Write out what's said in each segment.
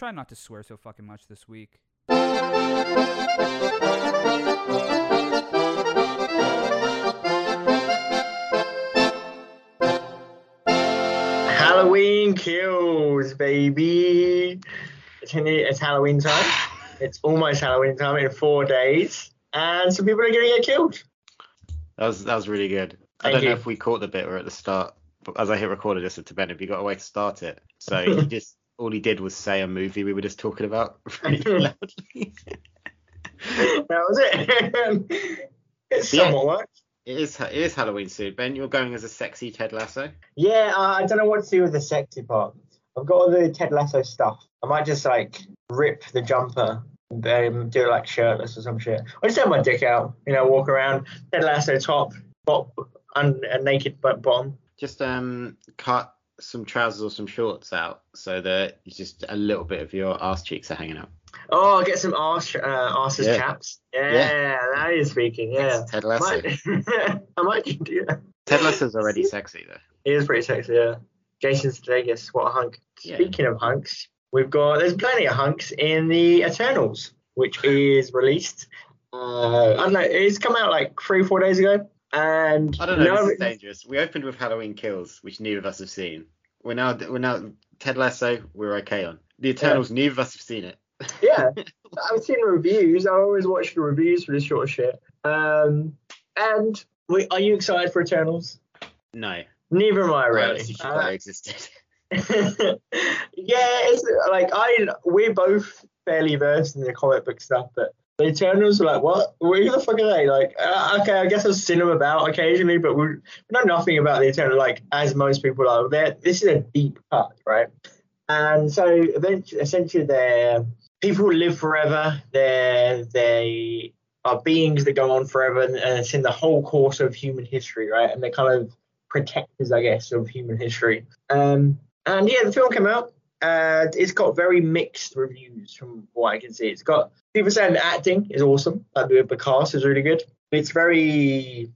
Try not to swear so fucking much this week. Halloween kills, baby. It's, it's Halloween time. It's almost Halloween time in four days, and some people are going to get killed. That was that was really good. I don't know if we caught the bit or at the start, but as I hit record, I just said to Ben, "Have you got a way to start it?" So he just all he did was say a movie we were just talking about really loudly. That was it. it Yeah. somewhat worked. it is it is Halloween soon. Ben, you're going as a sexy Ted Lasso. Yeah, uh, I don't know what to do with the sexy part. I've got all the Ted Lasso stuff. I might just like rip the jumper and um, do it like shirtless or some shit. I just have my dick out, you know, walk around. Ted Lasso top, bot, un, a naked butt bottom. Just um cut some trousers or some shorts out so that just a little bit of your ass cheeks are hanging out. Oh, get some arse, uh, arses Yeah. chaps. Yeah, Yeah. now you're speaking. Yeah. Ted Lasso. Might, I might do that. Ted Lasso's already sexy though. He is pretty sexy, yeah. Jason Sudeikis, what a hunk. Yeah. Speaking of hunks, we've got there's plenty of hunks in the Eternals, which is released. Uh, I don't know, it's come out like three, four days ago, and I don't know. none this is dangerous. We opened with Halloween Kills, which neither of us have seen. We're now we're now Ted Lasso. We're okay on the Eternals. Neither of us have seen it. yeah, I've seen reviews. I always watch the reviews for this sort of shit. Um, and wait, are you excited for Eternals? No, Neither am I I really. Uh, forgot existed. yeah, it's like I we're both fairly versed in the comic book stuff, but the Eternals were like, what? Who the fuck are they? Like, uh, okay, I guess I've seen them about occasionally, but we, know nothing about the Eternals. Like, as most people are, they're, this is a deep cut, right? And so, eventually, essentially, they're people live forever. They're they are beings that go on forever, and, and it's in the whole course of human history, right? And they're kind of protectors, I guess, of human history. Um, and yeah, the film came out. Uh, it's got very mixed reviews from what I can see. It's got people saying acting is awesome. Like the, the cast is really good. It's very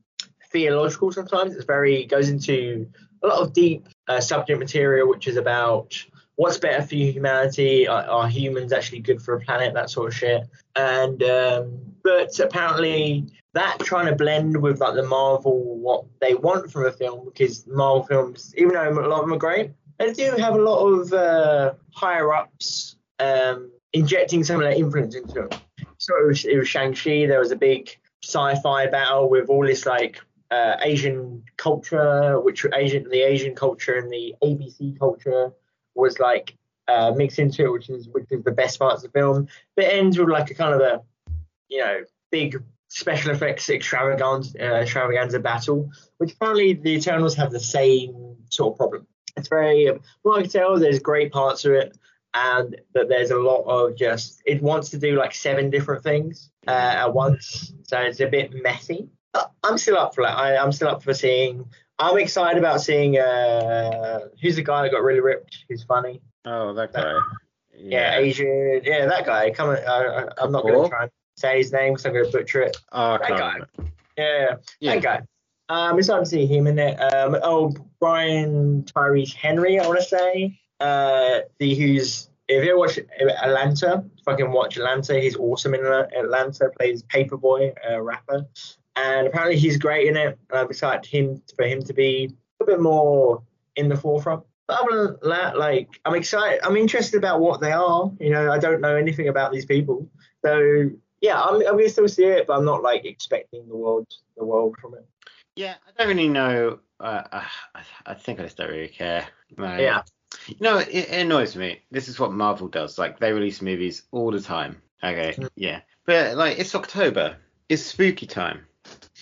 theological sometimes. It's very goes into a lot of deep uh, subject material, which is about what's better for humanity. Are, are humans actually good for a planet? That sort of shit. And um, but apparently that trying to blend with like the Marvel what they want from a film because Marvel films, even though a lot of them are great, they do have a lot of uh, higher ups um, injecting some of their influence into them. So it was, it was Shang Chi. There was a big sci-fi battle with all this like uh, Asian culture, which Asian the Asian culture and the ABC culture was like uh, mixed into it, which is which is the best parts of the film. But it ends with like a kind of a you know big special effects extravaganza, uh, extravaganza battle, which apparently the Eternals have the same sort of problem. It's very, from what I can tell, there's great parts of it, and that there's a lot of just it wants to do like seven different things uh, at once, so it's a bit messy. But I'm still up for that. I, I'm still up for seeing. I'm excited about seeing. Uh, who's the guy that got really ripped? Who's funny? Oh, that guy. Yeah, Asian. Yeah, that guy. Come on, I, I, I'm not gonna try and say his name because I'm going to butcher it. Oh, That guy. Yeah, Yeah. that guy. Um, it's see him in it. Um, oh, Brian Tyrese Henry, I want to say. Uh, the who's if you watch Atlanta, fucking watch Atlanta. He's awesome in Atlanta. Plays Paper Boi, a rapper, and apparently he's great in it. And I'm excited him for him to be a bit more in the forefront. But other than that, like I'm excited. I'm interested about what they are. You know, I don't know anything about these people, so yeah, I'm, I'm gonna still see it, but I'm not like expecting the world the world from it. Yeah, I don't really know. Uh, I, I think I just don't really care. Like, Yeah. You know, it, it annoys me. This is what Marvel does. Like, they release movies all the time. Okay, yeah. But, like, it's October. It's spooky time.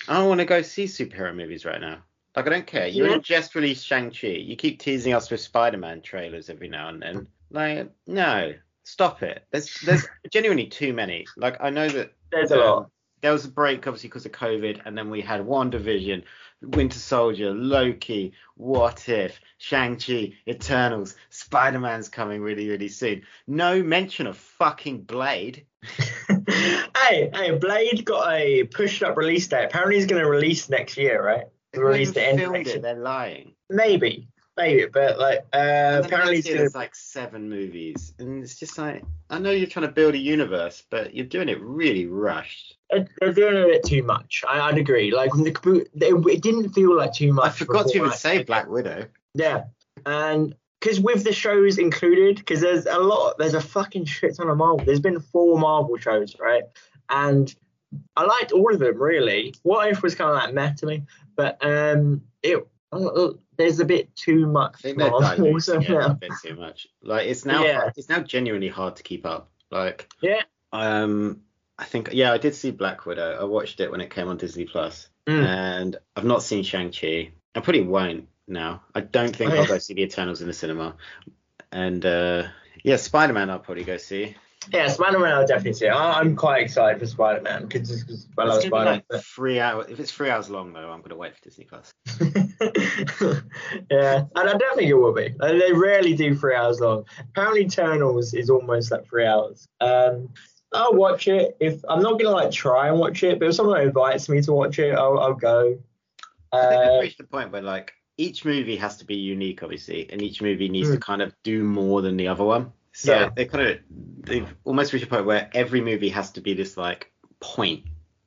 I don't want to go see superhero movies right now. Like, I don't care. You Yeah. just released Shang-Chi. You keep teasing us with Spider-Man trailers every now and then. Like, no, stop it. There's there's genuinely too many. Like, I know that There's a lot. There was a break obviously because of COVID, and then we had WandaVision, Winter Soldier, Loki, What If, Shang Chi, Eternals, Spider Man's coming really really soon. No mention of fucking Blade. hey, hey, Blade got a pushed up release date. Apparently, he's going to release next year, right? Release the end it. They're lying. Maybe, maybe, but like, uh, apparently, next he's year going there's like seven movies, and it's just like I know you're trying to build a universe, but you're doing it really rushed. They're doing a bit too much. I, I'd agree. Like, when the, it didn't feel like too much. I forgot to even like, say Black Widow. Yeah, and because with the shows included, because there's a lot, there's a fucking shit ton of Marvel. There's been four Marvel shows, right? And I liked all of them really. What if was kind of like meh to me, but um, it uh, there's a bit too much I think they're diluting it yeah. a bit too much. Like it's now Yeah. it's now genuinely hard to keep up. Like Yeah. um I think yeah I did see Black Widow. I watched it when it came on Disney Plus, Mm. and I've not seen Shang Chi. I probably won't now. I don't think Oh, I'll yeah. go see the Eternals in the cinema. And uh yeah, Spider Man I'll probably go see. Yeah, Spider Man, I'll definitely see. it. I'm quite excited for Spider Man because I love It's gonna be Spider like three hours. If it's three hours long though, I'm gonna wait for Disney Plus. Yeah, and I don't think it will be. Like, They rarely do three hours long. Apparently, Eternals is almost like three hours. Um, I'll watch it if I'm not gonna like try and watch it, but if someone invites me to watch it, I'll, I'll go. I think Uh, we've reached the point where like each movie has to be unique, obviously, and each movie needs to kind of do more than the other one. So. Yeah. they kind of they've almost reached a point where every movie has to be this like point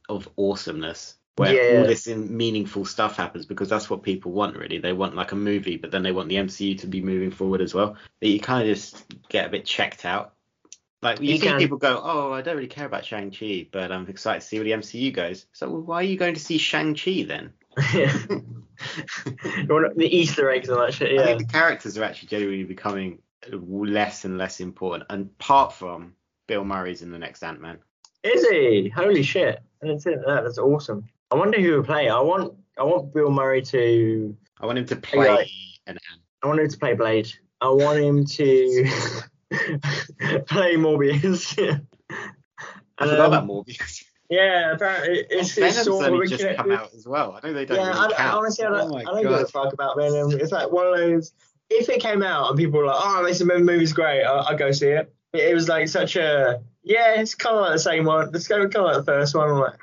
of awesomeness where Yeah. all this in meaningful stuff happens because that's what people want really. They want like a movie, but then they want the MCU to be moving forward as well. But you kind of just get a bit checked out. Like you, You see can. people go, oh, I don't really care about Shang Chi, but I'm excited to see where the MCU goes. So well, why are you going to see Shang Chi then? the Easter eggs and that shit. Yeah. I think the characters are actually genuinely becoming less and less important, and apart from Bill Murray's in the next Ant Man. Is he? Holy shit! I didn't see that. That's awesome. I wonder who will play. I want. I want Bill Murray to. I want him to play an Ant. I want him to play Blade. I want him to play Morbius. I forgot Um, about Morbius. Yeah, apparently it's, it's Venom's sort of just come out as well. I know they don't Yeah, really I, I honestly, I don't, oh I don't give a fuck about Venom. It's like one of those. If it came out and people were like, "Oh, this movie's great," I, I'd go see it. it. Was like such a yeah, it's kind of like the same one. It's kind of kind of like the first one. I'm like,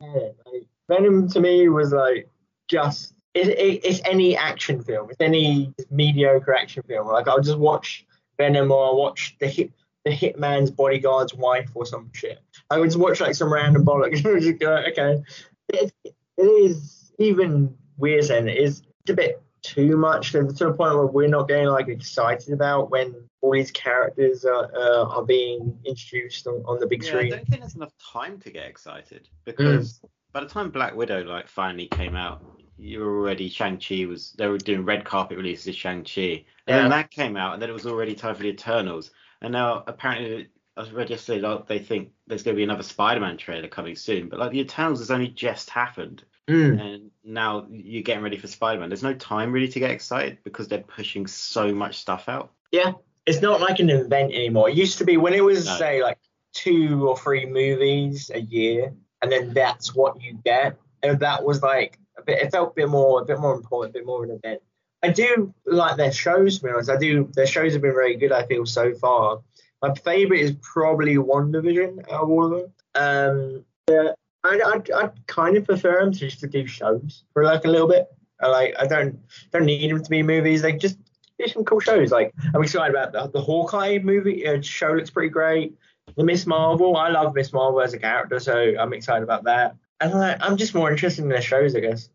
yeah, like, Venom to me was like just it, it, it's any action film. It's any mediocre action film. Like I'll just watch Venom or I'll watch the hit the hitman's bodyguard's wife or some shit. I would just watch like some random bollocks. and just go, okay, it, it is even weird saying it is it's a bit too much. To, the point where we're not getting like excited about when all these characters are uh, are being introduced on, on the big Yeah, I don't think there's enough time to get excited because by the time Black Widow like finally came out, you were already Shang Chi was they were doing red carpet releases of Shang Chi, and Yeah. then that came out, and then it was already time for the Eternals, and now apparently I read yesterday like they think there's going to be another Spider-Man trailer coming soon, but like the Eternals has only just happened, Mm. and now you're getting ready for Spider-Man. There's no time really to get excited because they're pushing so much stuff out. Yeah, it's not like an event anymore. It used to be when it was No. say like two or three movies a year, and then that's what you get, and that was like a bit. It felt a bit more, a bit more important, a bit more of an event. I do like their shows, to be honest. I do. Their shows have been very good. I feel so far. My favorite is probably WandaVision out of all of them. Um, yeah, I I I kind of prefer them to just to do shows for like a little bit. I like I don't don't need them to be movies. Like just do some cool shows. Like I'm excited about the, the Hawkeye movie. Uh, show looks pretty great. The Miss Marvel. I love Miss Marvel as a character, so I'm excited about that. And like, I'm just more interested in their shows, I guess.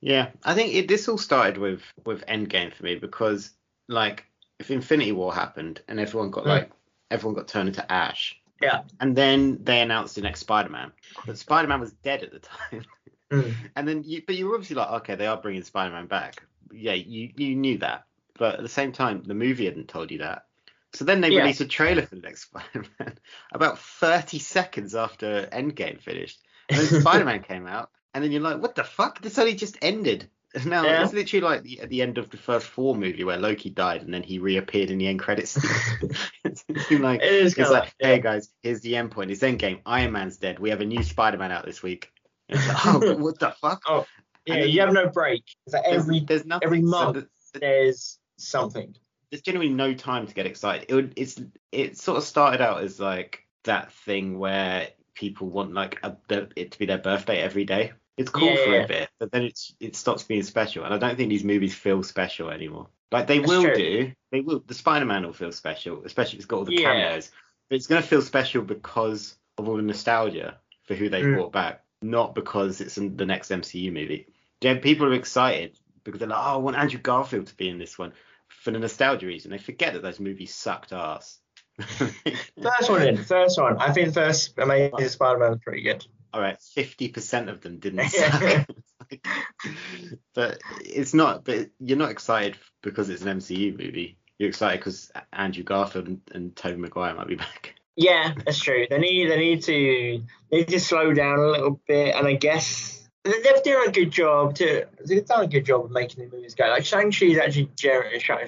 Yeah, I think it, this all started with with Endgame for me because like if Infinity War happened and everyone got Mm. like everyone got turned into ash. Yeah. And then they announced the next Spider-Man, but Spider-Man was dead at the time. Mm. And then you, but you were obviously like, okay, they are bringing Spider-Man back. Yeah, you you knew that, but at the same time, the movie hadn't told you that. So then they Yeah. released a trailer for the next Spider-Man about 30 seconds after Endgame finished. And then Spider-Man came out, and then you're like, what the fuck? This only just ended. No, Yeah. it's literally like the, at the end of the first Thor movie where Loki died and then he reappeared in the end credits. it's like, It is it's like, hey guys, here's the end point. It's Endgame. Iron Man's dead. We have a new Spider-Man out this week. It's like, oh, what the fuck? Oh, yeah, then- you have no break. It's like There's, every there's nothing. every so month. th- there's something. there's generally no time to get excited. It would, it's it sort of started out as like that thing where people want like a, the, it to be their birthday every day. It's cool Yeah, for yeah. a bit, but then it's it stops being special, and I don't think these movies feel special anymore. Like they That's will true. do, they will. The Spider-Man will feel special, especially if it's got all the Yeah. cameos. But it's gonna feel special because of all the nostalgia for who they Mm. brought back, not because it's in the next MCU movie. Yeah, people are excited because they're like, oh, I want Andrew Garfield to be in this one for the nostalgia reason. They forget that those movies sucked ass. First one in. First one. I think the first Amazing Spider-Man is pretty good. All right, fifty percent of them didn't suck. but it's not. But you're not excited because it's an MCU movie. You're excited because Andrew Garfield and, and Tobey Maguire might be back. Yeah, that's true. They need they need to they need to slow down a little bit, and I guess they- they've done a good job to they've done a good job of making the movies go. Like Shang Chi is actually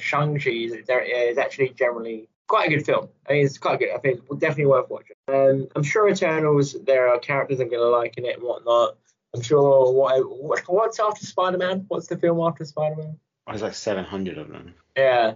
Shang Chi is actually generally quite a good film. I mean, it's quite good. I think it's definitely worth watching. Um, I'm sure Eternals there are characters I'm gonna like in it and whatnot. I'm sure what, what what's after Spider Man? What's the film after Spider Man? There's like 700 of them. Yeah,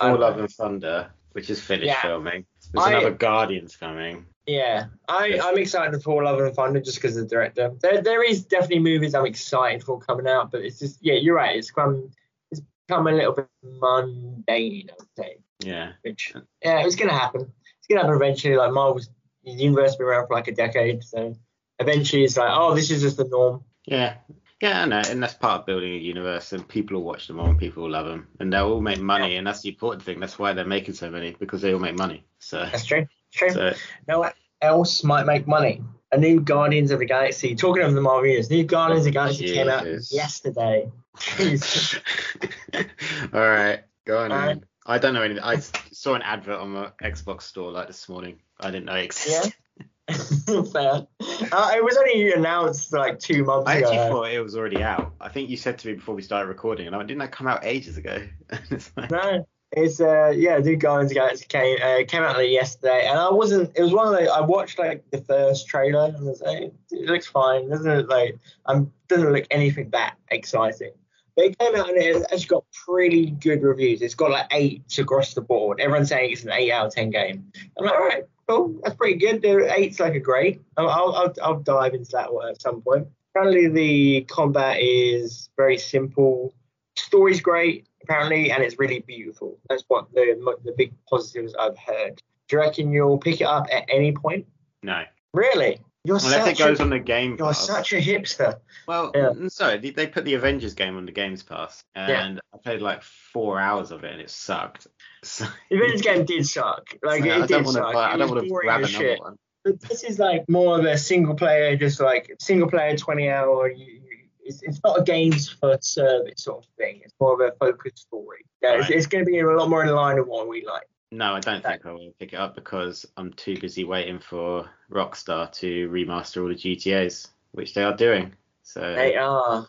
Thor: Love and Thunder, which is finished Yeah. filming. There's I- another Guardians coming. Yeah, I, I'm excited for Love and Thunder just because of the director. There, there is definitely movies I'm excited for coming out, but it's just yeah, you're right. It's come, it's become a little bit mundane, I would say. Yeah. Which yeah, it's gonna happen. It's gonna happen eventually. Like Marvel's the universe been around for like a decade, so eventually it's like, oh, this is just the norm. Yeah. Yeah, I know, and that's part of building a universe, and people will watch them all, and people will love them, and they'll all make money, and that's the important thing. That's why they're making so many because they all make money. So, That's true. True. so what else might make money? A new Guardians of the Galaxy. Talking of the Marvel universe, new Guardians of the Galaxy came out yesterday. All right, go on. All right. then. I don't know anything. I saw an advert on my Xbox store like this morning. I didn't know it existed. Yeah. Fair. Uh, it was only announced like two months I ago. actually thought it was already out. I think you said to me before we started recording, and I went, didn't that come out ages ago? It's like- No, it's uh yeah, New Guardians of the Galaxy came uh, came out like yesterday, and I wasn't. It was one of the I watched like the first trailer, and I was like, it looks fine, doesn't it? Like, um, doesn't look anything that exciting. But it came out and it actually got pretty good reviews. It's got like eight across the board. Everyone's saying it's an eight out of ten game. I'm like, all right, cool, that's pretty good. The Eight's like a great. I'll I'll, I'll, I'll dive into that one at some point. Apparently, the combat is very simple. Story's great, apparently, and it's really beautiful. That's what the the big positives I've heard. Do you reckon you'll pick it up at any point? no, Really? You're unless it goes a, on the Game you're Pass. such a hipster. Well, Yeah. mm, so they, they put the Avengers game on the Games Pass, and I played like four hours of it, and it sucked. So, The Avengers game did suck. Like so it I did don't suck. buy. I don't want to grab another shit. one. But this is like more of a single player, just like single player, 20 hour. You, you, it's, it's not a games for service sort of thing. It's more of a focused story. Yeah, it's, it's going to be a lot more in line with what we like. No, I don't think I will pick it up because I'm too busy waiting for Rockstar to remaster all the GTA's, which they are doing. So They are.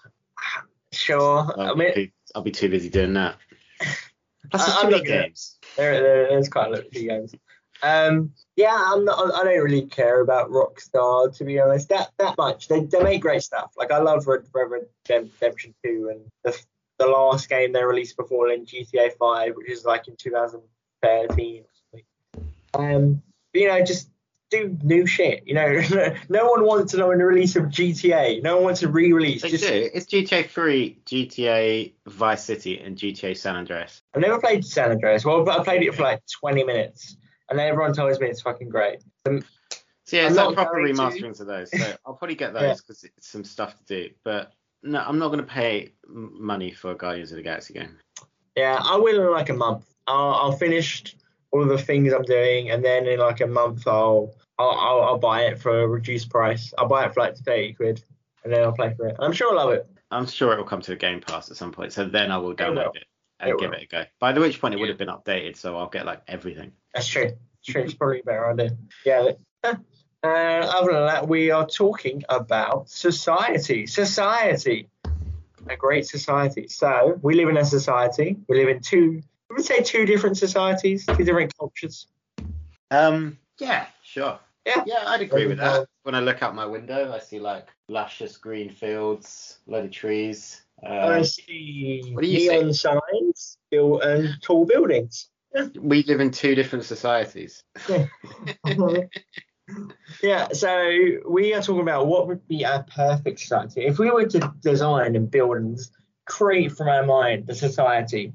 Sure. I'll, I mean, be, I'll be too busy doing that. There's I'm too many games. there, there, there's quite a lot of games. Um, yeah, I'm not, I don't really care about Rockstar to be honest. That that much. They, they make great stuff. Like I love Red Red Dead Redemption 2 and the the last game they released before in GTA 5, which is like in 2013 or something. Um, you know, just do new shit. You know, no one wants to know in the release of GTA. No one wants to re-release. They Just, do. It's GTA 3, GTA Vice City, and GTA San Andreas. I've never played San Andreas. Well, but I played it for like 20 minutes, and then everyone tells me it's fucking great. Um, So yeah, I'm it's not proper going to- of those. So I'll probably get those because it's some stuff to do. But no, I'm not going to pay money for a Guardians of the Galaxy game. Yeah, I will in like a month. I'll, I'll finish all the things I'm doing, and then in like a month, I'll I'll, I'll, I'll buy it for a reduced price. I'll buy it for like 30 quid, and then I'll play for it. I'm sure I'll love it. I'm sure it will come to the Game Pass at some point. So then I will download it and It give will. it a go. By the which point it would have been updated, so I'll get like everything. That's true. It's true. It's probably a better idea. Yeah. Uh, other than that, we are talking about society. Society. a great society. So we live in a society. We live in two. We would say two different societies, two different cultures. Um, yeah, sure. Yeah. Yeah, I'd agree with that. When I look out my window, I see like luscious green fields, load of trees. I Uh, see what do you neon signs, built and tall buildings. we live in two different societies. yeah, so we are talking about what would be a perfect society. If we were to design and build and create from our mind the society,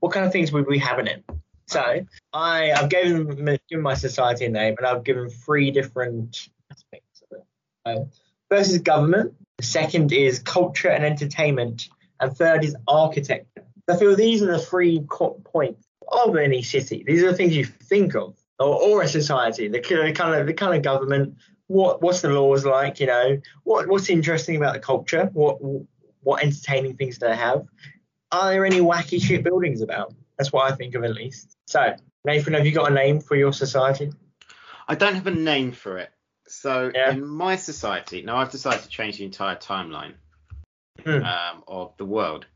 what kind of things would we have in it? So I, I've given, given my society a name and I've given three different aspects of it. Uh, first is government, the second is culture and entertainment, and third is architecture. I feel these are the three points of any city. These are the things you think of, or, or a society. The, the kind of the kind of government. What what's the laws like? You know, what what's interesting about the culture? What what entertaining things do they have? Are there any wacky shit buildings about? That's what I think of at least. So, Nathan, have you got a name for your society? I don't have a name for it. So Yeah. in my society, now I've decided to change the entire timeline Hmm. um, of the world.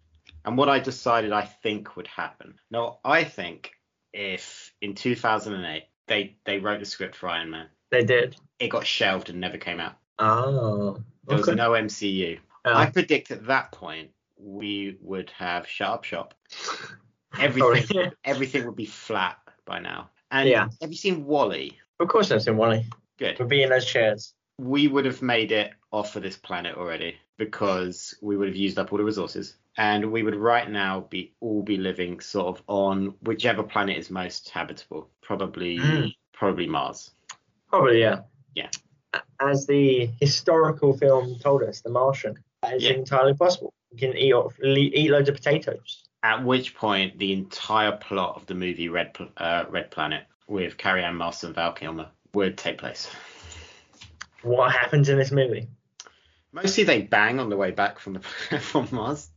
And what I decided I think would happen. Now I think if in 2008 they they wrote the script for Iron Man, They did. it got shelved and never came out. Oh, There was no MCU. Oh. I predict at that point we would have Sharp shop. Everything everything would be flat by now. And Yeah. have you seen WALL-E? of course, I've seen WALL-E. Good. We'll be in those chairs. we would have made it off of this planet already because we would have used up all the resources and we would right now be all be living sort of on whichever planet is most habitable probably Mm. probably mars Probably, yeah. Yeah. As the historical film told us, The Martian, that is Yeah. entirely possible. You can eat off, eat loads of potatoes. at which point the entire plot of the movie red uh, red planet with carrie ann moss and val kilmer would take place What happens in this movie? mostly they bang on the way back from the from mars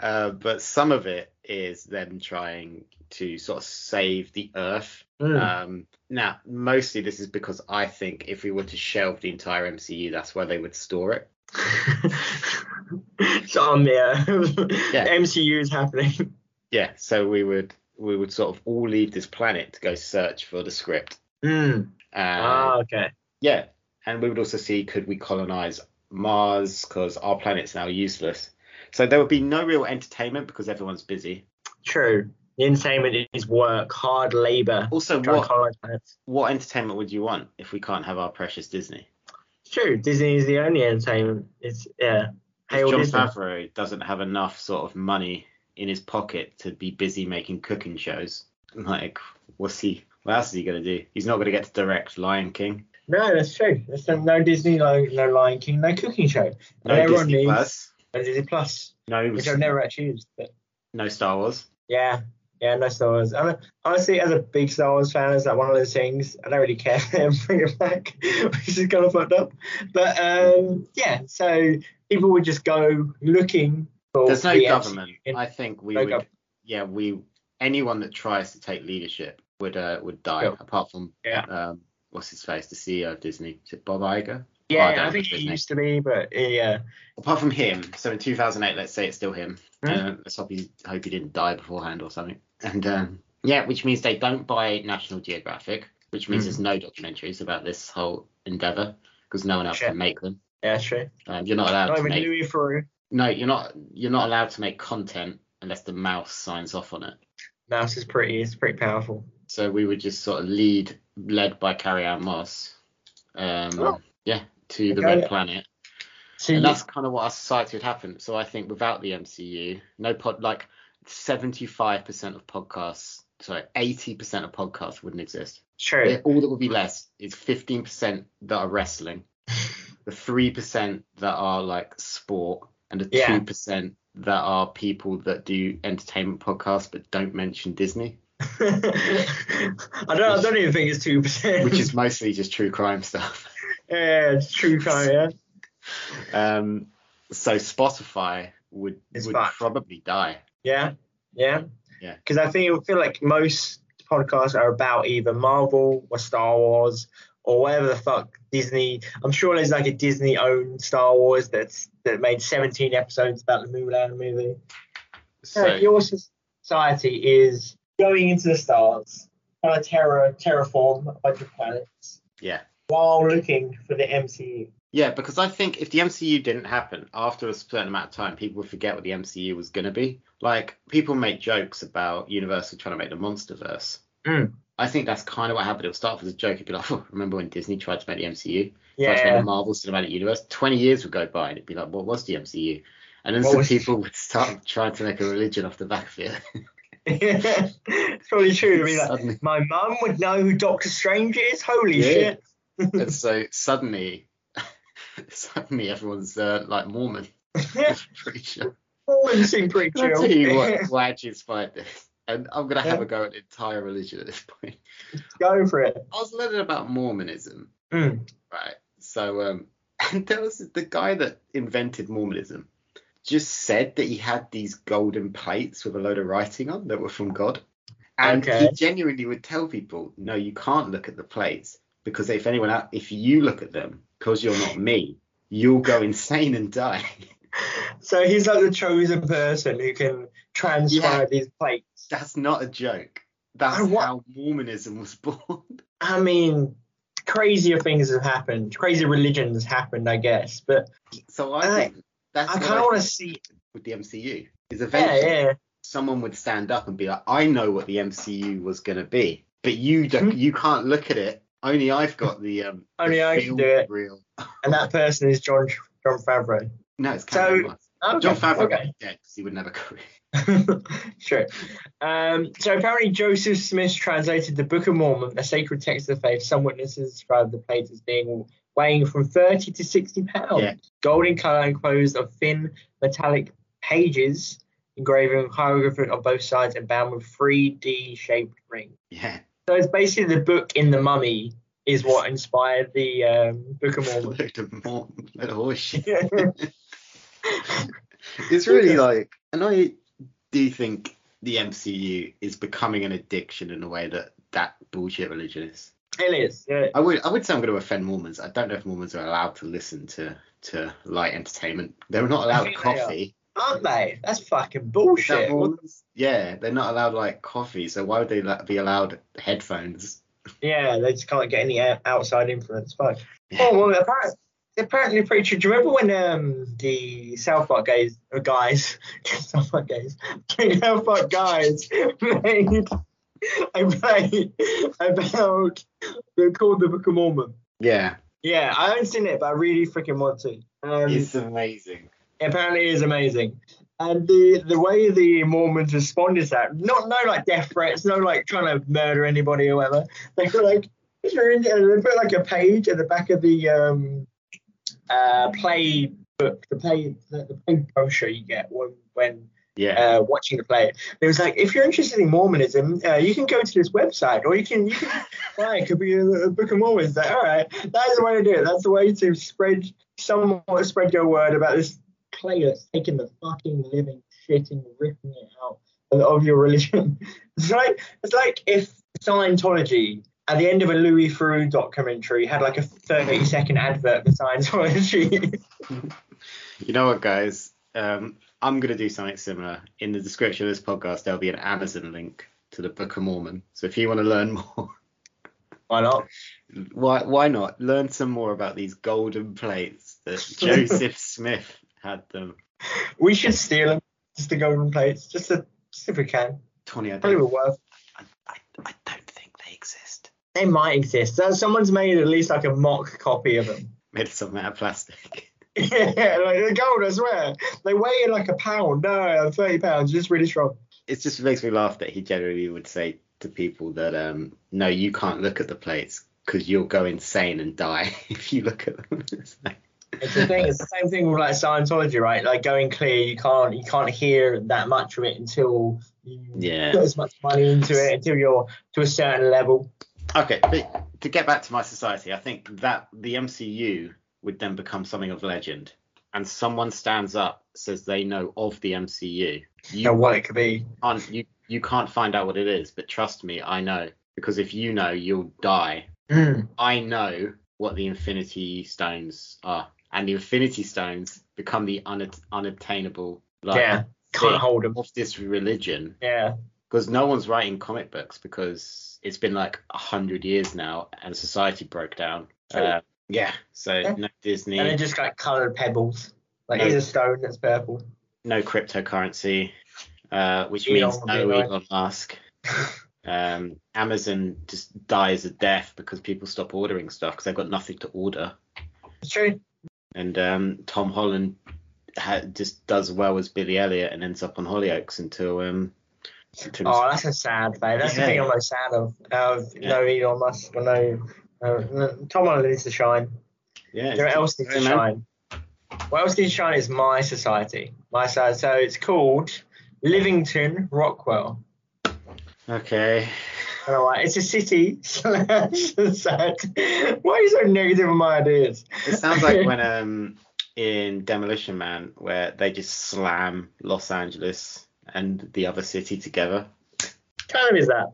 uh, but some of it is them trying to sort of save the earth Mm. Um, now, mostly this is because I think if we were to shelve the entire MCU, that's where they would store it. so um, yeah, Yeah. MCU is happening. Yeah, so we would we would sort of all leave this planet to go search for the script. Mm. And Ah, okay. yeah, and we would also see could we colonize Mars because our planet's now useless. So there would be no real entertainment because everyone's busy. True. The entertainment is work, hard labor. Also, what what entertainment would you want if we can't have our precious Disney? True. Disney is the only entertainment. It's yeah. Hail John Disney. Favreau doesn't have enough sort of money in his pocket to be busy making cooking shows. Like, what's he? What else is he gonna do? He's not gonna get to direct Lion King. No, that's true. There's no, no Disney, no, no Lion King, no cooking show. No And everyone Disney needs Plus. a Disney Plus, No, which I've never actually used. But no Star Wars. yeah, yeah, no Star Wars. Honestly, as a big Star Wars fan, it's like one of those things. I don't really care if they bring it back, which is kind of fucked up. But um, yeah, so people would just go looking for. There's no the government. MCU. I think we No would. gov- Yeah, we. Anyone that tries to take leadership would uh, would die. Yeah. Apart from Yeah. um, what's his face, the CEO of Disney, is it Bob Iger? Oh, I Yeah, I think he used to be, but yeah. Apart from him, so in 2008, let's say it's still him. Hmm. Uh, let's hope he hope he didn't die beforehand or something. And um, yeah, which means they don't buy National Geographic, which means Hmm. there's no documentaries about this whole endeavor because no one else Shit. can make them. Yeah, true. Um, you're not allowed Not to make. Louis Theroux. No, you're not. You're not allowed to make content unless the mouse signs off on it. Mouse is pretty, it's pretty powerful. So we would just sort of lead, led by Carrie Ann Moss. Um, Oh. Yeah, to the Red Planet. So and you- that's kind of what our society would happen. So I think without the MCU, no pod like seventy five percent of podcasts, sorry, eighty percent of podcasts wouldn't exist. true. All that would be less is fifteen percent that are wrestling, the three percent that are like sport, and the Yeah. two percent that are people that do entertainment podcasts but don't mention Disney, I don't. I don't even think it's two percent. which is mostly just true crime stuff. yeah, it's true crime. Yeah. Um, so Spotify would It's would probably die. Yeah. Yeah. Yeah. Because I think I feel like most podcasts are about either Marvel or Star Wars or whatever the fuck Disney. I'm sure there's like a Disney owned Star Wars that's that made 17 episodes about the Mulan movie. So Yeah, your society is going into the stars, trying to terra terraform a bunch of planets yeah. while looking for the MCU. Yeah, because I think if the MCU didn't happen after a certain amount of time, people would forget what the MCU was going to be. Like, people make jokes about Universal trying to make the Monsterverse. Mm. I think that's kind of what happened. It would start off as a joke. It'd be like, oh, remember when Disney tried to make the MCU? Yeah. Tried to make the Marvel Cinematic Universe? 20 years would go by and it'd be like, what was the MCU? And then What some people would start trying to make a religion off the back of it. yeah, it's probably true. I mean, like, Suddenly- my mum would know who Doctor Strange is. Holy Yeah. shit! and so suddenly, suddenly everyone's uh, like Mormon. Pretty sure. Mormons seem pretty chill. tell you what, what actually inspired this? And I'm gonna have Yeah. a go at the entire religion at this point. Go for it. I was learning about Mormonism, Mm. right? So um, and there was the guy that invented Mormonism just said that he had these golden plates with a load of writing on that were from God. And Okay. he genuinely would tell people, no, you can't look at the plates because if anyone else, if you look at them, because you're not me, you'll go insane and die. So he's like the chosen person who can transcribe these plates. That's not a joke. That's Oh, how Mormonism was born. I mean, crazier things have happened. Crazy religions happened, I guess. But So I I- think that's I kind of want to see. with the MCU. Is Yeah, eventually yeah. someone would stand up and be like, I know what the MCU was going to be, but you don't, mm-hmm. you can't look at it. Only I've got the um. Only the I can do it. Reel. And that person is John Jon Favreau. No, it's Cameron Moss. Okay, Jon Favreau okay. dead because he would never go. sure. Um, so apparently Joseph Smith translated the Book of Mormon, a sacred text of the faith. Some witnesses describe the plates as being weighing from 30 to 60 pounds. Yeah. Golden color enclosed of thin metallic pages engraving hieroglyphic on both sides and bound with 3D shaped rings. Yeah. So it's basically the book in the mummy is what inspired the um, Book of Mormon. Load of more, load of horse shit. yeah, It's really like, and I do think the MCU is becoming an addiction in a way that that bullshit religion is. it is. Yeah. I would I would say I'm going to offend Mormons. I don't know if Mormons are allowed to listen to to light entertainment. They're not allowed think they are. coffee. Aren't they? That's fucking bullshit. Yeah, they're not allowed like coffee. So why would they be allowed headphones? Yeah, they just can't get any outside influence. Fuck. Yeah. Oh well, apparently, apparently pretty true. Do you remember when um the South Park guys, uh, guys, South Park guys, South Park guys made a play about they're called the Book of Mormon. Yeah, Yeah, I haven't seen it, but I really freaking want to. Um, it's amazing. Apparently is amazing. And the the way the Mormons responded to that, not no like death threats, no like trying to murder anybody or whatever. They were like, if you're in, and they put like a page at the back of the um uh play book, the play the, the play brochure you get when when Yeah, uh, watching the play. It was like, if you're interested in Mormonism, uh, you can go to this website, or you can you can buy it. Could be a, a Book of Mormon. It's like, all right, that's the way to do it. That's the way to spread somewhat spread your word about this play that's taking the fucking living shit and ripping it out of- your religion. It's like it's like if Scientology. At the end of a Louis Theroux documentary, had like a 30 second advert for Scientology. you know what, guys? Um, I'm gonna do something similar. In the description of this podcast, there'll be an Amazon link to the Book of Mormon. So if you want to learn more, Why not? why why not learn some more about these golden plates that Joseph Smith had them? We should steal them, just the golden plates, just, to, just if we can. Twenty, I Probably don't, worth. I, I, I don't think they exist. They might exist. Someone's made at least like a mock copy of them. Made of something out of plastic. yeah, like they're gold, I swear. They weigh in like a pound. No, thirty pounds, just really strong. It just makes me laugh that he generally would say to people that um no, you can't look at the plates because you'll go insane and die if you look at them. It's like- It's the thing. It's the same thing with like Scientology, right? Like going clear, you can't you can't hear that much of it until you Yeah. put as much money into it until you're to a certain level. Okay, but to get back to my society, I think that the MCU would then become something of legend, and someone stands up says they know of the MCU. You know what it could be. can't you you can't find out what it is, but trust me, I know because if you know, you'll die Mm. I know what the Infinity Stones are, and the Infinity Stones become the un- unobtainable like yeah, can't hold them. of this religion Yeah, because no one's writing comic books because it's been like a hundred years now and society broke down. Uh, yeah, so Yeah. no Disney, and they're just like coloured pebbles. Like No. here's a stone that's purple. no cryptocurrency, uh, which means no. Elon Musk. Um, Amazon just dies a death because people stop ordering stuff because they've got nothing to order. It's true. And um, Tom Holland ha- just does well as Billy Elliot and ends up on Hollyoaks until um. until Oh, that's a sad thing. That's the Yeah. thing I'm most sad of. Of Yeah. no Elon Musk or no. Uh, no- Tom Holland needs to shine. yeah, what else needs to shine? What else needs to shine is my society. My society. So it's called Livington Rockwell. Okay. Know why. It's a city slash society. Why are you so negative on my ideas? It sounds like when um in Demolition Man where they just slam Los Angeles and the other city together. kind of is that.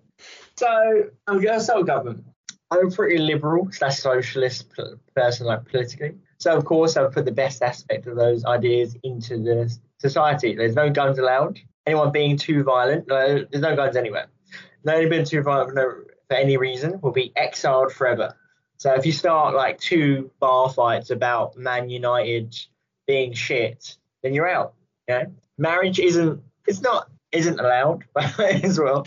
So I'm going to with government. I'm a pretty liberal slash socialist person, like politically. So of course I've put the best aspect of those ideas into the society. There's no guns allowed. Anyone being too violent, no, there's no guns anywhere. No one being too violent for, no, for any reason will be exiled forever. So if you start like two bar fights about Man United being shit, then you're out. You know? Marriage isn't it's not isn't allowed as well.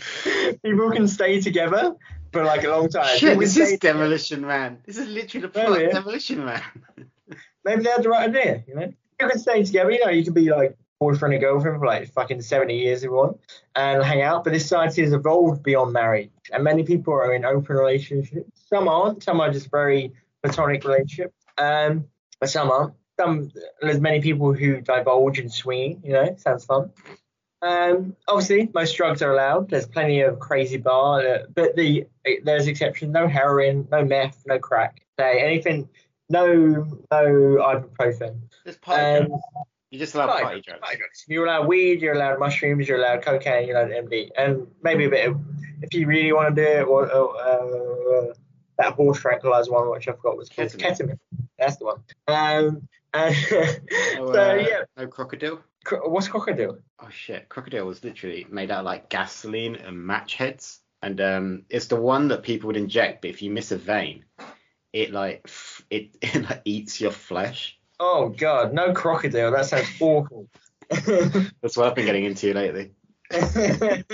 People can stay together for like a long time. Shit, this is Demolition Man. This is literally the Oh, plot of yeah. Demolition Man. maybe they had the right idea, you know? You can stay together, you know, you can be like boyfriend and girlfriend for like fucking 70 years you and hang out. But this society has evolved beyond marriage. And many people are in open relationships. Some aren't, some are just very platonic relationships. Um, but some aren't. Some there's many people who divulge in swinging, you know, sounds fun. Um, obviously, most drugs are allowed. There's plenty of crazy bar, uh, but the there's exceptions. No heroin, no meth, no crack. Say anything. No, no ibuprofen. There's party Um. You just allow Party drugs, drugs. party drugs. You're allowed weed. You're allowed mushrooms. You're allowed cocaine. You're allowed MD, and maybe a bit of, if you really want to do it, or, or uh, that horse tranquilizer one, which I forgot was called Ketamine. ketamine. That's the one. Um, and No, so uh, yeah, no crocodile. cro- what's crocodile? Oh shit, crocodile was literally made out of like gasoline and match heads, and um, it's the one that people would inject, but if you miss a vein, it like f- it, it like eats your flesh. Oh god, no crocodile. That sounds awful. That's what I've been getting into lately. but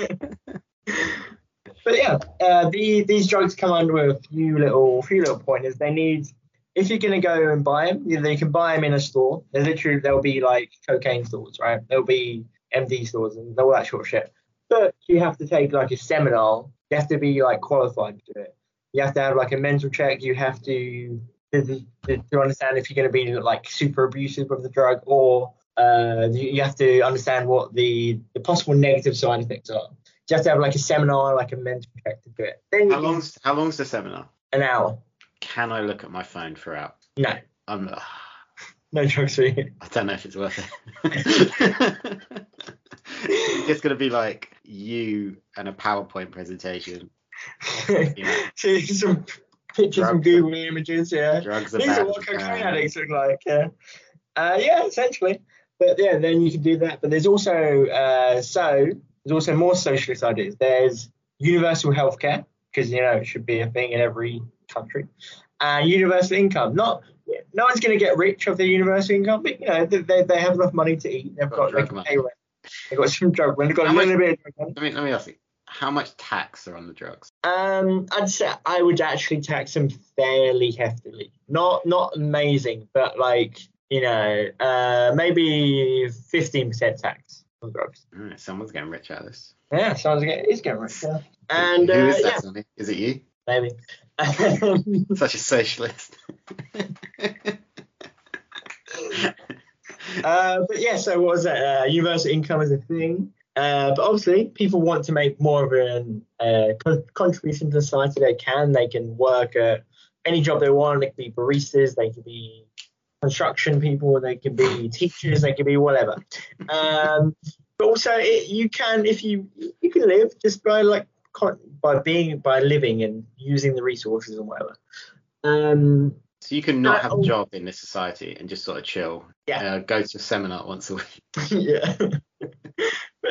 yeah, uh, the, these drugs come under a few little few little pointers. They need if you're gonna go and buy them, you, know, you can buy them in a store. There's literally there'll be like cocaine stores, right? There'll be MD stores and all that sort of shit. But you have to take like a seminar. You have to be like qualified to do it. You have to have like a mental check. You have to to, to, to understand if you're going to be like super abusive of the drug or uh, you, you have to understand what the, the possible negative side effects are. You have to have like a seminar, like a mental check to do it. Then How long's how long's the seminar? an hour. Can I look at my phone throughout? No, I'm, uh, no drugs for you. I don't know if it's worth it. it's just gonna be like you and a PowerPoint presentation. Yeah. See some pictures from Drugs. Google images, yeah. Drugs These are what cocaine addicts look like, yeah. Uh, yeah, essentially. But yeah, then you can do that. But there's also uh, so there's also more socialist ideas. There's universal healthcare because you know it should be a thing in every country. And universal income. Not no one's going to get rich off their universal income, but you know they, they, have enough money to eat. They've Got got, they can pay rent. They've got some drug money. They've got a little bit of drug money. Let me let me ask you, how much tax are on the drugs? Um, I'd say I would actually tax them fairly heftily. Not not amazing, but like you know, uh, maybe fifteen percent tax on drugs. Hmm, someone's getting rich out of this. Yeah, someone's like it's getting rich. Yeah. And Who uh, is that? yeah, Is it you? maybe. Such a socialist. uh, but yeah, so what was that? Uh, universal income is a thing. Uh, but obviously, people want to make more of an uh, con- contribution to society. They can. They can work at any job they want. They can be baristas. They can be construction people. They can be teachers. They can be whatever. Um, but also, it, you can if you you can live just by like con- by being by living and using the resources and whatever. Um, So you can not have a job in this society and just sort of chill. Yeah. Uh, go to a seminar once a week. yeah.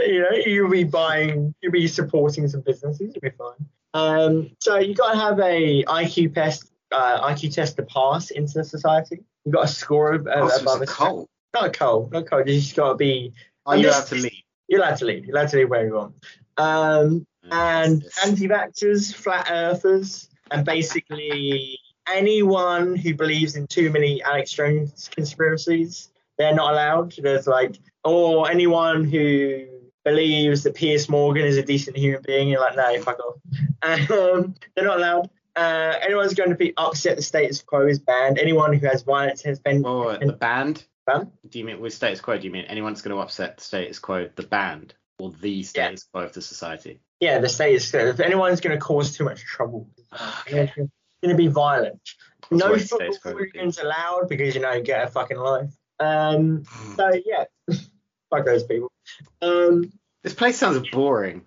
You know, you'll be buying, you'll be supporting some businesses, you'll be fine. Um, so you got to have a IQ test, uh, IQ test to pass into the society. You got a score of uh, Oh, above a cult. Not a cold, not a cold. You just got to be. Are you this- allowed to leave? You're allowed to leave. You're allowed to leave where you want. Um, and Yes. anti-vaxxers, flat earthers, and basically anyone who believes in too many Alex Jones conspiracies, they're not allowed. There's like, or anyone who believes that Piers Morgan is a decent human being, you're like, no, fuck off. Um, they're not allowed. Uh, anyone's going to be upset the status quo is banned. Anyone who has violence has been Or the band? banned. Do you mean with status quo? Do you mean anyone's going to upset the status quo, the band, or the status quo of the society? Yeah, the status quo. If anyone's going to cause too much trouble, Okay. going to be violent. That's no football status quo would be. hooligans allowed because you know you get a fucking life. Um, so yeah, fuck those people. Um, This place sounds boring.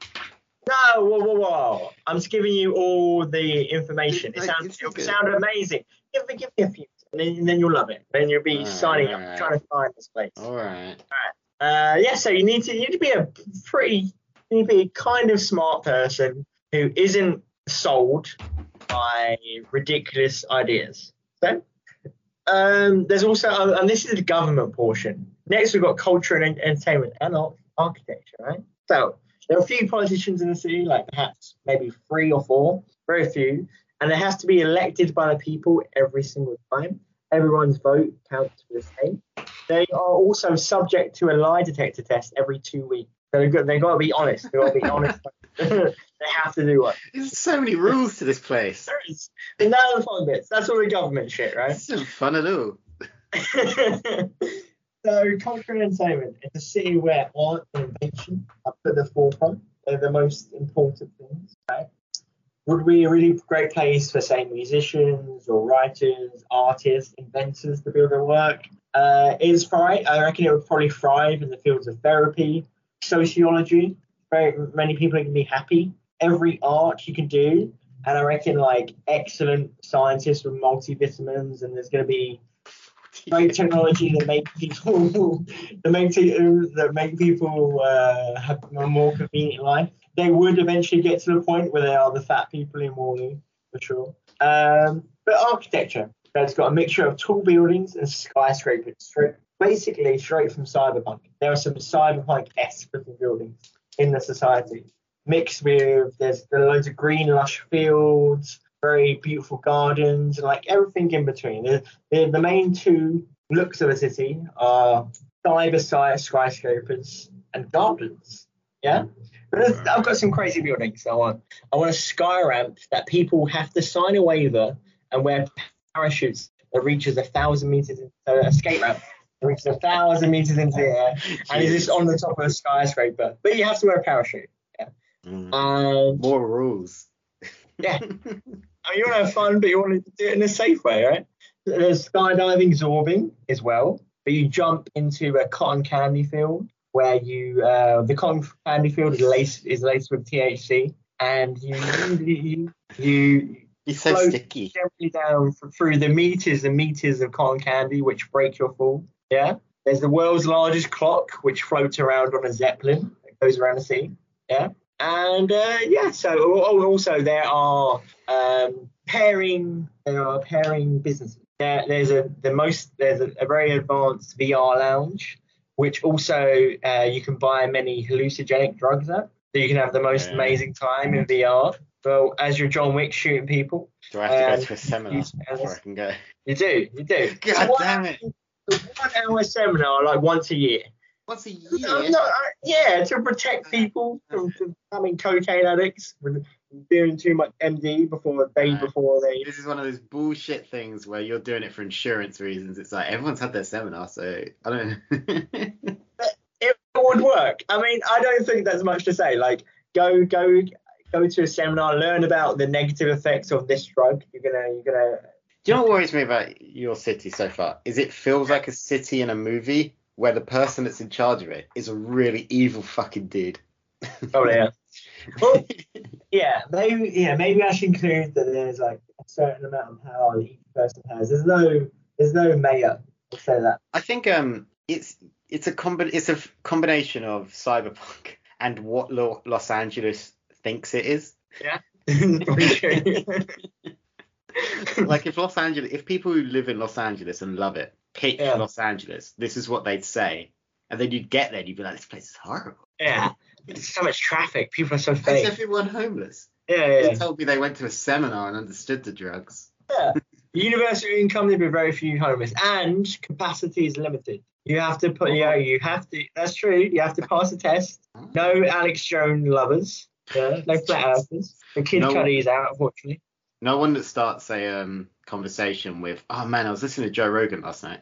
no, whoa, whoa, whoa! I'm just giving you all the information. It sounds, sound amazing. Give me, give me a few, and then, and then you'll love it. Then you'll be signing up, alright. trying to find this place. All right. Uh, yeah, so you need to you need to be a pretty you need to be a kind of smart person who isn't sold by ridiculous ideas. So, um, there's also and this is the government portion. Next, we've got culture and entertainment and architecture, right? So there are a few politicians in the city, like perhaps maybe three or four, very few, and it has to be elected by the people every single time. Everyone's vote counts for the same. They are also subject to a lie detector test every two weeks. So they've got, they've got to be honest. They've got to be honest. they have to do one. There's so many rules to this place. There is. And none the fun bits. That's all the government shit, right? Isn't fun at all. so culture and entertainment. It's a city where art and invention are put at the forefront. They're the most important things. Right? Would be a really great place for say musicians or writers, artists, inventors to build their work. Uh, is thrive. I reckon it would probably thrive in the fields of therapy, sociology. Very many people can be happy. Every art you can do, and I reckon like excellent scientists with multivitamins, and there's going to be great technology that make people that make that make people uh, have a more convenient life. They would eventually get to the point where they are the fat people in WALL-E, for sure. Um, but architecture, that's got a mixture of tall buildings and skyscrapers, straight, basically straight from cyberpunk. There are some cyberpunk-esque looking buildings in the society, mixed with there's there loads of green, lush fields, very beautiful gardens, and like everything in between. The, the, the main two looks of a city are cyber side skyscrapers and gardens. Yeah. But I've got some crazy buildings. I want. I want a sky ramp that people have to sign a waiver and wear parachutes that reaches a thousand meters. In, so a skate ramp that reaches a thousand meters into the air and is just on the top of a skyscraper. But you have to wear a parachute. Mm. Um, More rules. Yeah. I mean, you want to have fun, but you want to do it in a safe way, right? There's skydiving, zorbing as well, but you jump into a cotton candy field where you uh, the cotton candy field is laced is laced with THC, and you you you He's so sticky. gently down through the meters and meters of cotton candy, which break your fall. Yeah. There's the world's largest clock, which floats around on a zeppelin that goes around the sea. Yeah. And uh, yeah, so oh, also there are um, pairing there are pairing businesses. There, there's a the most there's a, a very advanced VR lounge, which also uh, you can buy many hallucinogenic drugs at. So you can have the most Yeah. amazing time in VR. Well, as you're John Wick shooting people, Do I have to Um, go to a seminar use- before I can go? you do, you do. God One- damn it. One hour seminar, like once a year. Once a year? no, I- yeah, to protect people from, from becoming cocaine addicts, from doing too much MD before day Right. before they. This is one of those bullshit things where you're doing it for insurance reasons. It's like everyone's had their seminar, so I don't. It would work. I mean, I don't think there's much to say. Like, go, go, go to a seminar, learn about the negative effects of this drug. You're gonna, you're gonna. Do you know what worries me about your city so far? Is it feels like a city in a movie where the person that's in charge of it is a really evil fucking dude. Probably, yeah. Well, yeah, maybe yeah, maybe I should include that there's like a certain amount of power that each person has. There's no there's no mayor. I'll say that. I think um it's it's a combi- it's a combination of cyberpunk and what Lo- Los Angeles thinks it is. True. like if Los Angeles, if people who live in Los Angeles and love it pitch Yeah. Los Angeles, this is what they'd say, and then you'd get there and you'd be like, this place is horrible. yeah, there's so much traffic. People are so Is fake. everyone homeless? Yeah, yeah, They told me they went to a seminar and understood the drugs. yeah. Universal income, there'd be very few homeless, and capacity is limited. You have to put, yeah, you have to. That's true. You have to pass a test. No Alex Jones lovers. Yeah, no flat earthers. The kid No- Cudi's out, unfortunately. No one that starts a um, conversation with, "Oh man, I was listening to Joe Rogan last night."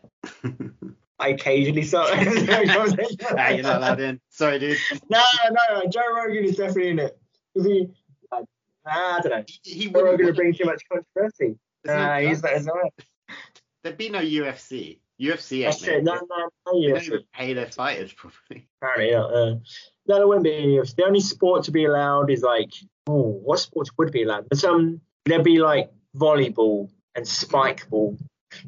I occasionally start. you're not allowed in. Sorry, dude. No, no, Joe Rogan is definitely in it. Is he? Nah, I don't know. He, he Joe Rogan will bring too much controversy. there's Nah, he's. He's. There'd be no UFC. UFC That's it. No, no, no. They Yeah, don't even pay their fighters properly. apparently not. Uh, no, there wouldn't be. UFC. The only sport to be allowed is like, oh, what sports would be allowed? But some there'd be like volleyball and spike ball.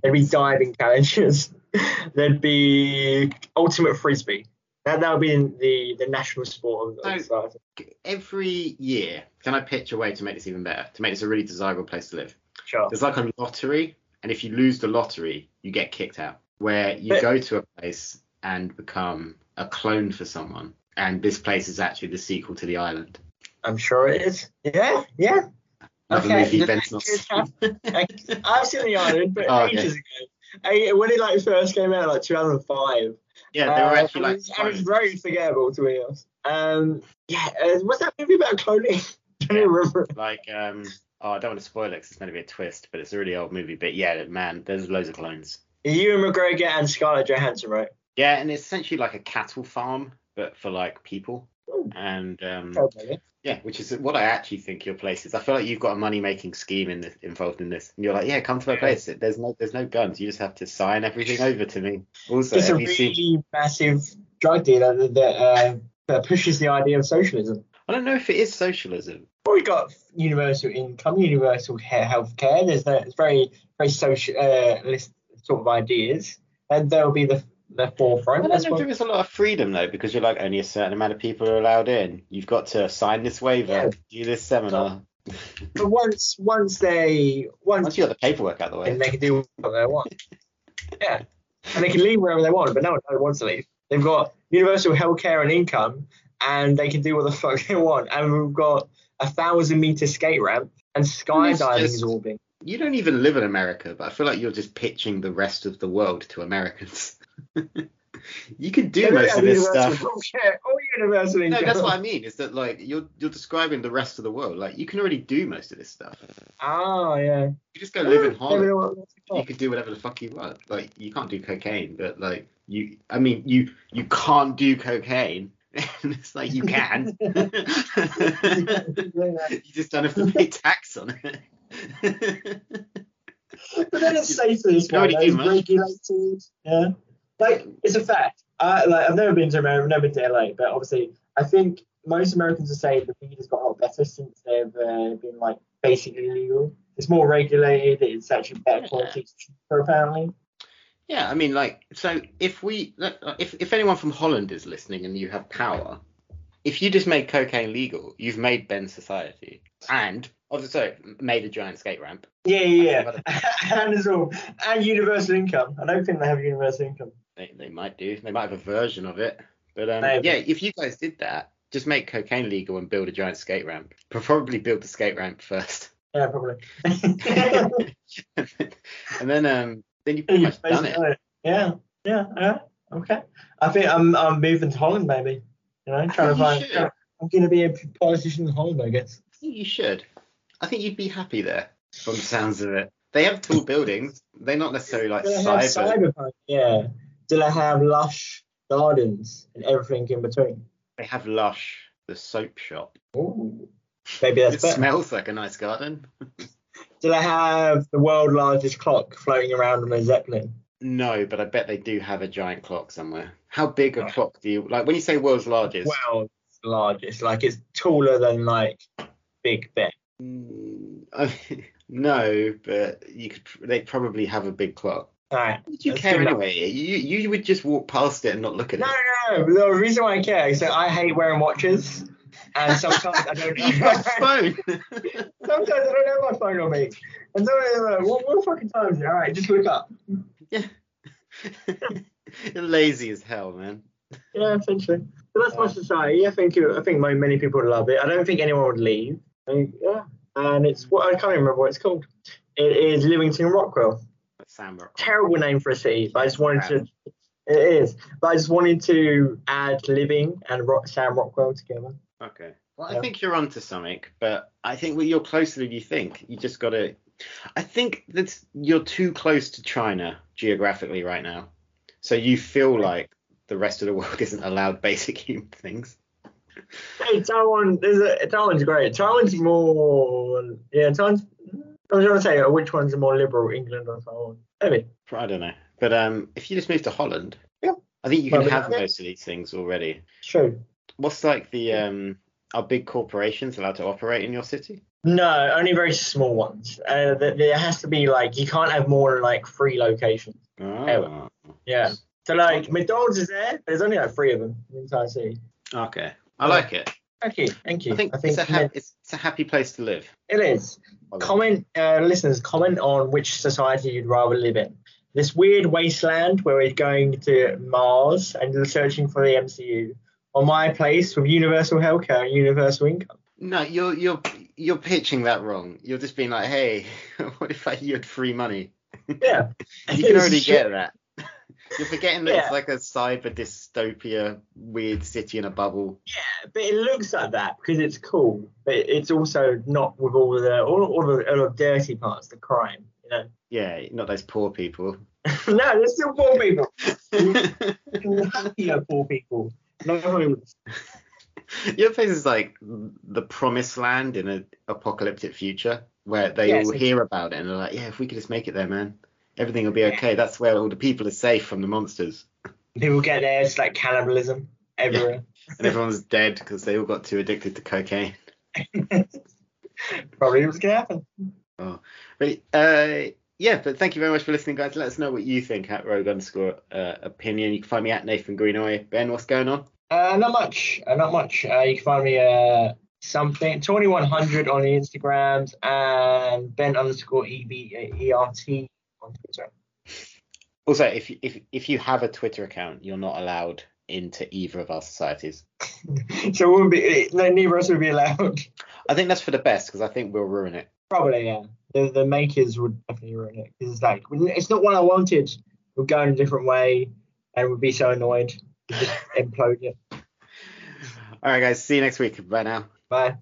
There'd be diving challenges. There'd be ultimate frisbee. That that would be the the national sport of, No. society. Every year, can I pitch a way to make this even better? To make this a really desirable place to live? Sure. There's like a lottery, and if you lose the lottery, you get kicked out. Where you But- go to a place and become a clone for someone, and this place is actually the sequel to the island. I'm sure it is. Yeah, yeah. Okay, movie the Ben's not pictures seen. I've seen the island, but Oh, okay. ages ago. I, when it like first came out, like 2005. yeah, they were Uh, actually and like it's clones. very forgettable to be honest. Um, yeah, uh, what's that movie about cloning? I remember. like um oh I don't want to spoil it 'cause it's going to be a twist, but it's a really old movie. But yeah, man, there's loads of clones. Ewan McGregor and Scarlett Johansson, right? Yeah, and it's essentially like a cattle farm, but for like people. Ooh. And um, Okay. yeah, which is what I actually think your place is. I feel like you've got a money making scheme in this, involved in this, and you're like, yeah, come to my place. There's no there's no guns. You just have to sign everything over to me. Also, It's a really seen? massive drug dealer that that, uh, that pushes the idea of socialism. I don't know if it is socialism. Well, we got universal income, universal health care, healthcare. There's no, it's very, very social uh, list sort of ideas, and there will be the the I forefront. don't That's know if there is a lot of freedom though, because you're like only a certain amount of people are allowed in. You've got to sign this waiver, do this seminar. but once once they once Once you got the paperwork out of the way, they can do what they want. Yeah, and they can leave wherever they want, but no one wants to leave. They've got universal healthcare and income, and they can do what the fuck they want. And we've got a thousand meter skate ramp and skydiving just- is all being. you don't even live in America, but I feel like you're just pitching the rest of the world to Americans. you can do most of this stuff. Healthcare, all universal No, income. that's what I mean. Is that like you're you're describing the rest of the world? Like you can already do most of this stuff. Oh yeah. You just go live in Maybe Holland. they You can do whatever the fuck you want. Like you can't do cocaine, but like you, I mean, you you can't do cocaine. And it's like you can. you just don't have to pay tax on it. But then it's safer this You way. already though. do It's regulated. Yeah. Like it's a fact. I like I've never been to America, I've never been to LA, but obviously I think most Americans would say the weed has got a lot better since they've uh, been like basically legal. It's more regulated. It's actually better quality. It's cheaper apparently. Yeah, I mean, like, so if we, if if anyone from Holland is listening and you have power, if you just made cocaine legal, you've made Ben society, and also made a giant skate ramp. Yeah, yeah, yeah. and as well, and universal income. I don't think they have universal income. They, they might do. They might have a version of it. But um, yeah, if you guys did that, just make cocaine legal and build a giant skate ramp. Probably build the skate ramp first, Yeah, probably. and then um, then you've pretty much done it. Yeah, yeah, yeah. Okay. I think I'm I'm moving to Holland, maybe. You know, trying to find. should. I'm gonna be a politician in Holland, I guess. I think you should. I think you'd be happy there, from the sounds of it. They have tall buildings. They're not necessarily like they cyber. cyberpunk? Yeah. Do they have lush gardens and everything in between? They have Lush, the soap shop. Ooh. Maybe that's It better. smells like a nice garden. Do they have the world's largest clock floating around on a zeppelin? No, but I bet they do have a giant clock somewhere. How big a Oh. clock do you like? When you say world's largest, the largest. Like it's taller than like Big Ben. Mm, I, no, but you could. They probably have a big clock. All right. Would you care anyway? You you would just walk past it and not look at No, it. no, no. No. The reason why I care is that I hate wearing watches, and sometimes I don't. You've my phone. sometimes I don't have my phone on me, and I'm like, uh, what, what fucking time is it? All right, just look up. yeah. You're lazy as hell, man. Yeah, essentially. So that's my society. I think I think my, many people would love it. I don't think anyone would leave. I think, yeah, and it's what I can't remember what it's called. It is Livington Rockwell. Sam Rockwell. Terrible name for a city, but I just wanted to. It is, but I just wanted to add Living and Rock, Sam Rockwell together. Okay. Well, I think you're onto something, but I think well, you're closer than you think. You just got to. I think that you're too close to China geographically right now, so you feel like the rest of the world isn't allowed basic human things. Hey, Taiwan, there's a Taiwan's great. Taiwan's more, yeah, Taiwan's. I was going to say uh, which one's are more liberal, England or Taiwan? Maybe. I don't know, but um, if you just move to Holland, Yeah. I think you can Well, have yeah. most of these things already. True. What's like the um, are big corporations allowed to operate in your city? No, only very small ones. Uh, there, has to be like you can't have more than like three locations. Oh, Yeah. So like McDonald's is there. There's only like three of them in the entire city. okay. I like it. Thank you. Thank you. I think, it's, a ha- it's, it's a happy place to live. it is. Comment, uh, listeners, comment on which society you'd rather live in. This weird wasteland where we're going to Mars and you're searching for the MCU, or my place with universal healthcare and universal income. No, you're you're you're pitching that wrong. You're just being like, hey, what if I, you had free money? Yeah. You can already get that. You're forgetting that Yeah. it's like a cyber dystopia, weird city in a bubble. Yeah, but it looks like that because it's cool, but it's also not with all the all, all the all the dirty parts, the crime. You know. Yeah, not those poor people. no, there's still poor people. Happier poor people. No. Your place is like the promised land in an apocalyptic future where they Yes, all hear about it and they're like, yeah, if we could just make it there, man, everything will be okay. That's where all the people are safe from the monsters. People get there. It's like cannibalism everywhere. Yeah. And everyone's dead because they all got too addicted to cocaine. Probably was gonna happen. Oh, but Uh, yeah, but thank you very much for listening, guys. Let us know what you think at Rogue underscore uh, opinion. You can find me at Nathan Greenaway. Ben, what's going on? Uh, not much. Uh, not much. Uh, you can find me uh, something 2100 on the Instagrams and Ben underscore E B E R T. 100%. Also, if if if you have a Twitter account, you're not allowed into either of our societies. so it wouldn't be neither of us would be allowed. I think that's for the best because I think we'll ruin it. Probably, yeah. The, the makers would definitely ruin it because it's like it's not what I wanted. We'll go in a different way, and we'd be so annoyed, just implode it. All right, guys. See you next week. Bye now. Bye.